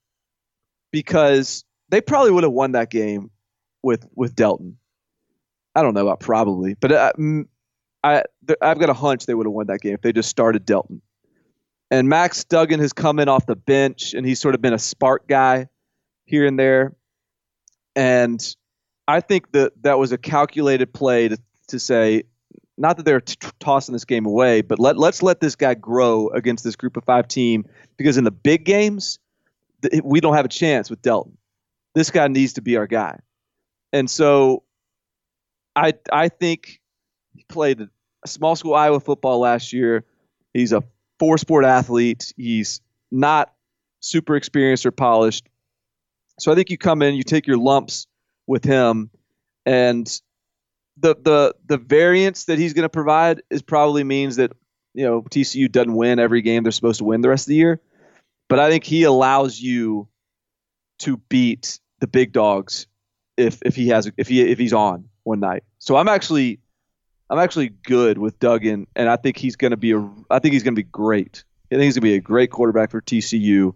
because they probably would have won that game with with Delton. I don't know about probably, but mm, I I've got a hunch they would have won that game if they just started Delton. And Max Duggan has come in off the bench, and he's sort of been a spark guy here and there. And I think that that was a calculated play to, to say, not that they're t- tossing this game away, but let let's let this guy grow against this group of five team because in the big games, th- we don't have a chance with Delton. This guy needs to be our guy, and so I I think he played small school Iowa football last year. He's a four sport athlete. He's not super experienced or polished. So I think you come in, you take your lumps with him, and the the the variance that he's going to provide is probably means that you know TCU doesn't win every game they're supposed to win the rest of the year, but I think he allows you to beat the big dogs if if he has if he if he's on one night. So I'm actually I'm actually good with Duggan, and I think he's going to be a I think he's going to be great. I think he's going to be a great quarterback for TCU,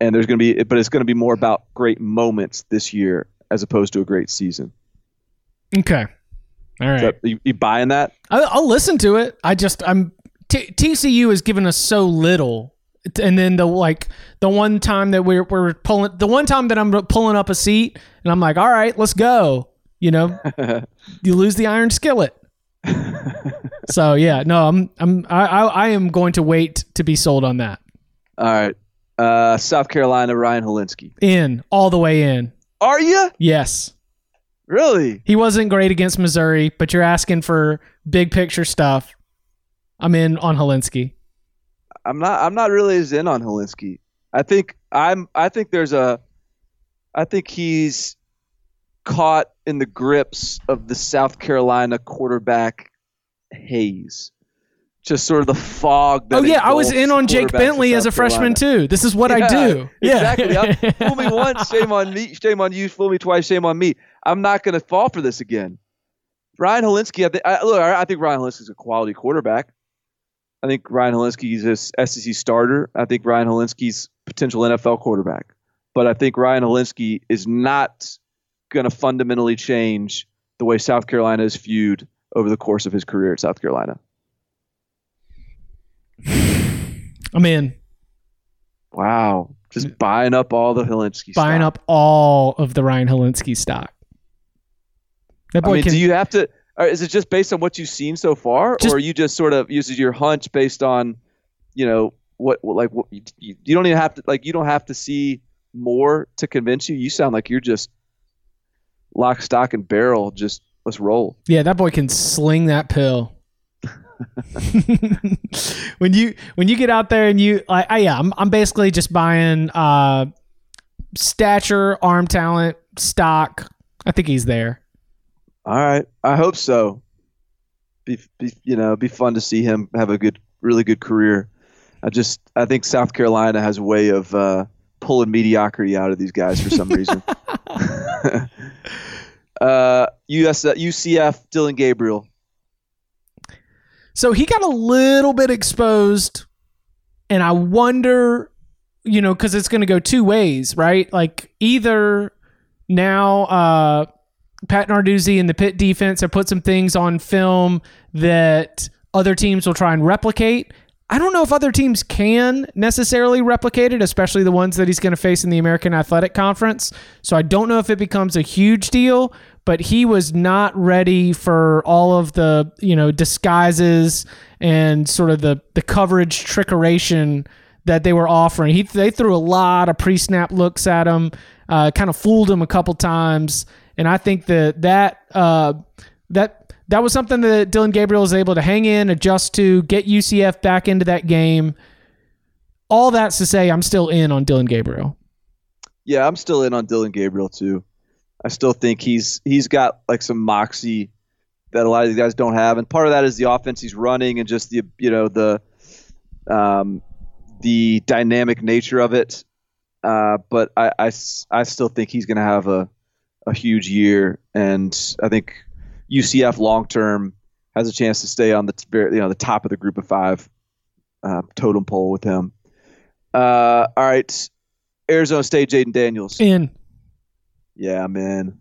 and there's going to be but it's going to be more about great moments this year as opposed to a great season. Okay. All right. That- you, you buying that? I, I'll listen to it. I just I'm T- TCU has given us so little, and then the like the one time that we're we're pulling the one time that I'm pulling up a seat and I'm like, all right, let's go. You know, you lose the iron skillet. so yeah, no, I'm I'm I, I I am going to wait to be sold on that. All right. Uh, South Carolina, Ryan Hilinski. In all the way in. Are you Yes. really? He wasn't great against Missouri, but you're asking for big picture stuff. I'm in on Hilinski. I'm not. I'm not really as in on Hilinski. I think I'm. I think there's a. I think he's caught in the grips of the South Carolina quarterback haze. Just sort of the fog. That Oh yeah, I was in on Jake Bentley as a freshman Carolina. too. This is what I Yeah, do. Yeah, Exactly. Fool me once, shame on me. Shame on you. Fool me twice, shame on me. I'm not going to fall for this again. Ryan Hilinski. I, th- I, look, I I think Ryan Hilinski is a quality quarterback. I think Ryan Hilinski is a SEC starter. I think Ryan Hilinski's potential NFL quarterback. But I think Ryan Hilinski is not going to fundamentally change the way South Carolina is viewed over the course of his career at South Carolina. I'm in. Wow. Just buying up all the Hilinski Buying stock. up all of the Ryan Hilinski stock. That boy I mean, can. do you have to? Or is it just based on what you've seen so far, Just- or are you just sort of uses your hunch based on, you know, what, what like what you, you don't even have to like you don't have to see more to convince you. You sound like you're just lock, stock, and barrel. Just let's roll. yeah, that boy can sling that pill. when you when you get out there and you like, I, yeah, I'm I'm basically just buying uh, stature, arm talent, stock. I think he's there. All right, I hope so. Be, be you know, be fun to see him have a good, really good career. I just I think South Carolina has a way of uh, pulling mediocrity out of these guys for some reason. uh, US UCF Dillon Gabriel. So he got a little bit exposed, and I wonder, you know, because it's going to go two ways, right? Like either now uh, Pat Narduzzi and the Pitt defense have put some things on film that other teams will try and replicate. I don't know if other teams can necessarily replicate it, especially the ones that he's going to face in the American Athletic Conference. So I don't know if it becomes a huge deal, but he was not ready for all of the, you know, disguises and sort of the the coverage trickeration that they were offering. He they threw a lot of pre-snap looks at him, uh, kind of fooled him a couple times, and I think that that uh, that that was something that Dillon Gabriel was able to hang in, adjust to, get UCF back into that game. All that's to say, I'm still in on Dillon Gabriel. Yeah, I'm still in on Dillon Gabriel too. I still think he's he's got like some moxie that a lot of these guys don't have, and part of that is the offense he's running and just the you know the um, the dynamic nature of it. Uh, but i i still think he's going to have a a huge year, and I think UCF long term has a chance to stay on the very- you know the top of the group of five uh, totem pole with him. Uh, all right, Arizona State, Jayden Daniels. In. Yeah, man.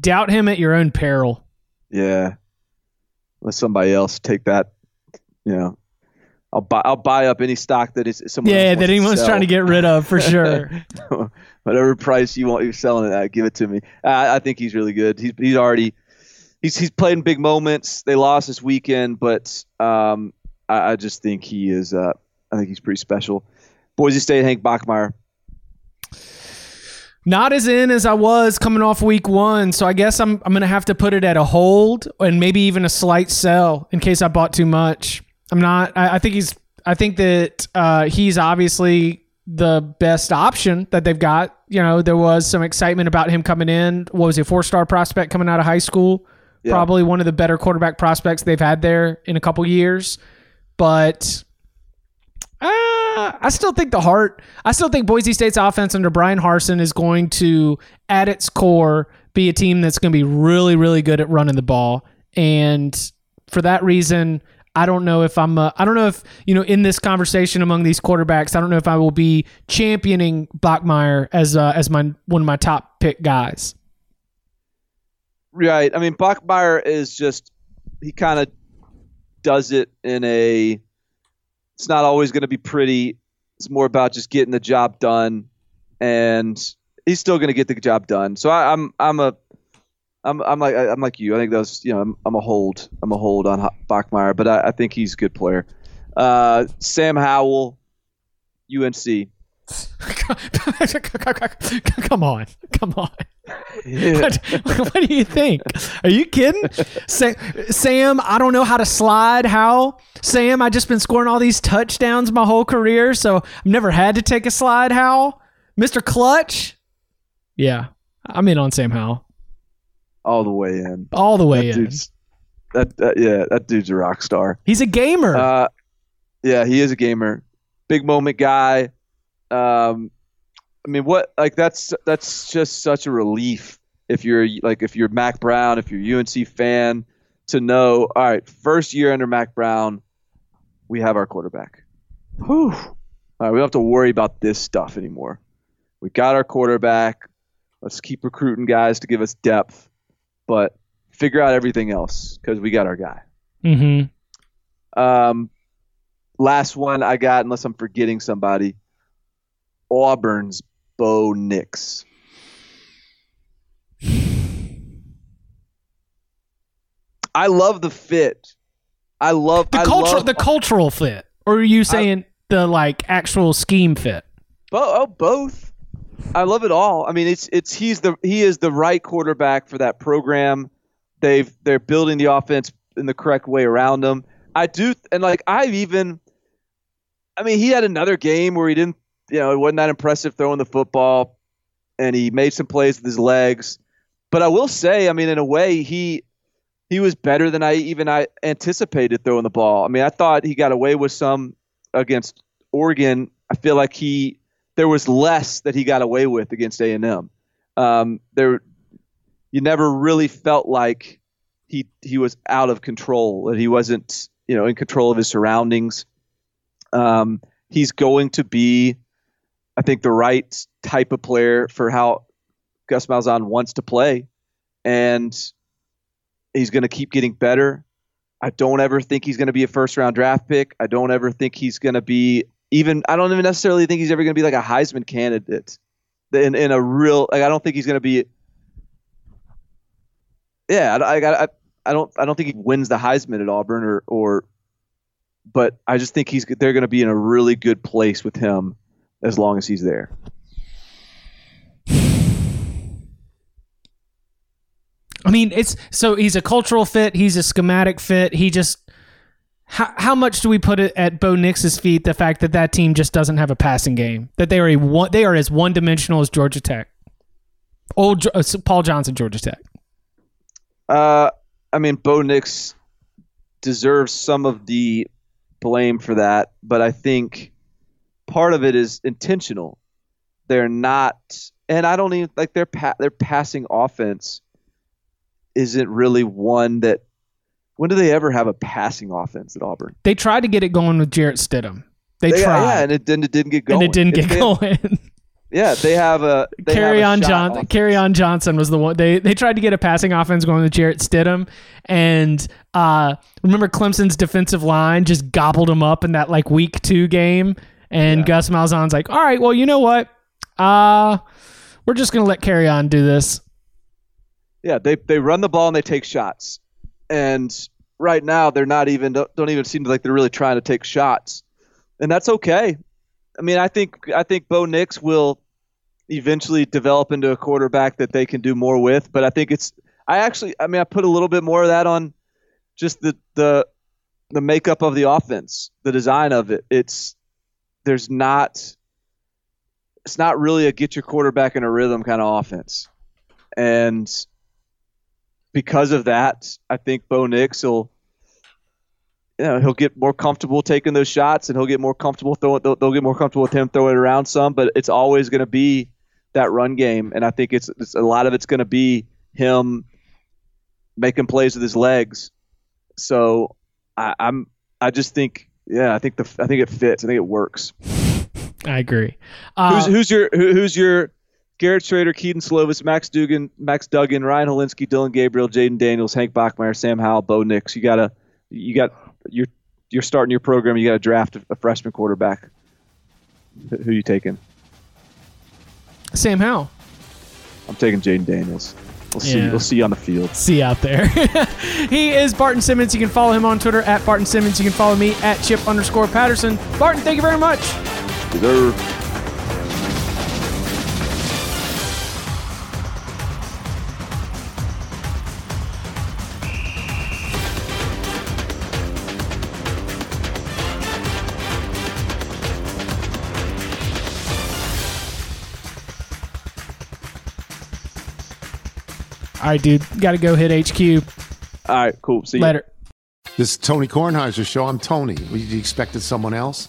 Doubt him at your own peril. Yeah. Let somebody else take that. You know, I'll buy. I'll buy up any stock that is someone. Yeah, that anyone's sell. trying to get rid of for sure. Whatever price you want, you're selling it at. Give it to me. I, I think he's really good. He's he's already. He's he's played in big moments. They lost this weekend, but um, I, I just think he is. Uh, I think he's pretty special. Boise State, Hank Bachmeier. Not as in as I was coming off week one, so I guess I'm I'm gonna have to put it at a hold and maybe even a slight sell in case I bought too much. I'm not. I, I think he's. I think that uh, he's obviously the best option that they've got. You know, there was some excitement about him coming in. What was he, a four star prospect coming out of high school? Yeah. Probably one of the better quarterback prospects they've had there in a couple years. But uh, I still think the heart, I still think Boise State's offense under Bryan Harsin is going to, at its core, be a team that's going to be really, really good at running the ball. And for that reason, I don't know if I'm, I don't know if, you know, in this conversation among these quarterbacks, I don't know if I will be championing Bachmeier as, uh, as my, one of my top pick guys. Right. I mean, Bachmeier is just he kind of does it in a. It's not always going to be pretty. It's more about just getting the job done, and he's still going to get the job done. So I, I'm I'm a. I'm, I'm like I'm like you. I think that's you know I'm, I'm a hold I'm a hold on Bachmeier, but I, I think he's a good player. Uh, Sam Howell, UNC. come on, come on. What, what do you think? Are you kidding? Sa- Sam, I don't know how to slide. How? Sam, I just been scoring all these touchdowns my whole career, so I've never had to take a slide. How? Mr. Clutch? Yeah, I'm in on Sam Howell all the way in. all the way that in. dude's that, that yeah that dude's a rock star. He's a gamer. Uh, yeah, he is a gamer, big moment guy. Um, I mean, what like that's that's just such a relief if you're like if you're Mack Brown, if you're UNC fan, to know all right, first year under Mack Brown, we have our quarterback. Whew. All right, we don't have to worry about this stuff anymore. We got our quarterback. Let's keep recruiting guys to give us depth, but figure out everything else because we got our guy. mm-hmm. Um, last one I got, unless I'm forgetting somebody. Auburn's Bo Nix. I love the fit. I love The I cultural, the cultural fit, or are you saying the like actual scheme fit? Bo- oh, both. I love it all. I mean, it's it's he's the he is the right quarterback for that program. They've they're building the offense in the correct way around him. I do, and like I've even, I mean, he had another game where he didn't, you know, it wasn't that impressive throwing the football, and he made some plays with his legs. But I will say, I mean, in a way, he he was better than I even I anticipated throwing the ball. I mean, I thought he got away with some against Oregon. I feel like he there was less that he got away with against A and M. Um, there, you never really felt like he he was out of control. That he wasn't you know in control of his surroundings. Um, he's going to be, I think, the right type of player for how Gus Malzahn wants to play, and he's going to keep getting better. I don't ever think he's going to be a first round draft pick. I don't ever think he's going to be even. I don't even necessarily think he's ever going to be like a Heisman candidate in in a real. Like I don't think he's going to be. Yeah, I, I, I, I don't I don't think he wins the Heisman at Auburn or or, but I just think he's they're going to be in a really good place with him as long as he's there. I mean, it's so he's a cultural fit. He's a schematic fit. He just how, how much do we put it at Bo Nix's feet? The fact that that team just doesn't have a passing game. That they are a one, they are as one dimensional as Georgia Tech. Old uh, Paul Johnson, Georgia Tech. Uh, I mean, Bo Nix deserves some of the blame for that, but I think part of it is intentional. They're not, and I don't even like their pa- their passing offense isn't really one that. When do they ever have a passing offense at Auburn? They tried to get it going with Jarrett Stidham. They, They- tried, yeah, and it didn't. It didn't get going. and it didn't If get going. Yeah, they have a. They Carry have a on shot John. Kerryon Johnson was the one they they tried to get a passing offense going with Jarrett Stidham, and uh, remember Clemson's defensive line just gobbled him up in that like week two game, and Yeah. Gus Malzahn's like, all right, well you know what, uh, we're just gonna let Kerryon do this. Yeah, they they run the ball and they take shots. And right now they're not even don't, don't even seem like they're really trying to take shots. And that's okay. I mean, I think I think Bo Nix will eventually develop into a quarterback that they can do more with, but I think it's I actually I mean I put a little bit more of that on just the the the makeup of the offense, the design of it. It's there's not it's not really a get your quarterback in a rhythm kind of offense. And because of that, I think Bo Nix will. You know, he'll get more comfortable taking those shots, and he'll get more comfortable throwing. They'll, they'll get more comfortable with him throwing it around some, but it's always going to be that run game, and I think it's, it's a lot of it's going to be him making plays with his legs. So I, I'm I just think yeah I think the I think it fits I think it works. I agree. Uh, who's who's your who, who's your Garrett Shrader, Kedon Slovis, Max Dugan, Max Duggan, Ryan Hilinski, Dillon Gabriel, Jayden Daniels, Hank Bachmeier, Sam Howell, Bo Nix. You gotta you got you're you're starting your program. You got to draft a, a freshman quarterback. Who you taking? Sam Howell. I'm taking Jayden Daniels. We'll see. Yeah. We'll see you on the field. See you out there. he is Barton Simmons. You can follow him on Twitter at Barton Simmons. You can follow me at Chip underscore Patterson. Barton, thank you very much. Deserve. All right, dude. Got to go hit HQ. All right. Cool. See you. Later. This is Tony Kornheiser's show. I'm Tony. You expected someone else?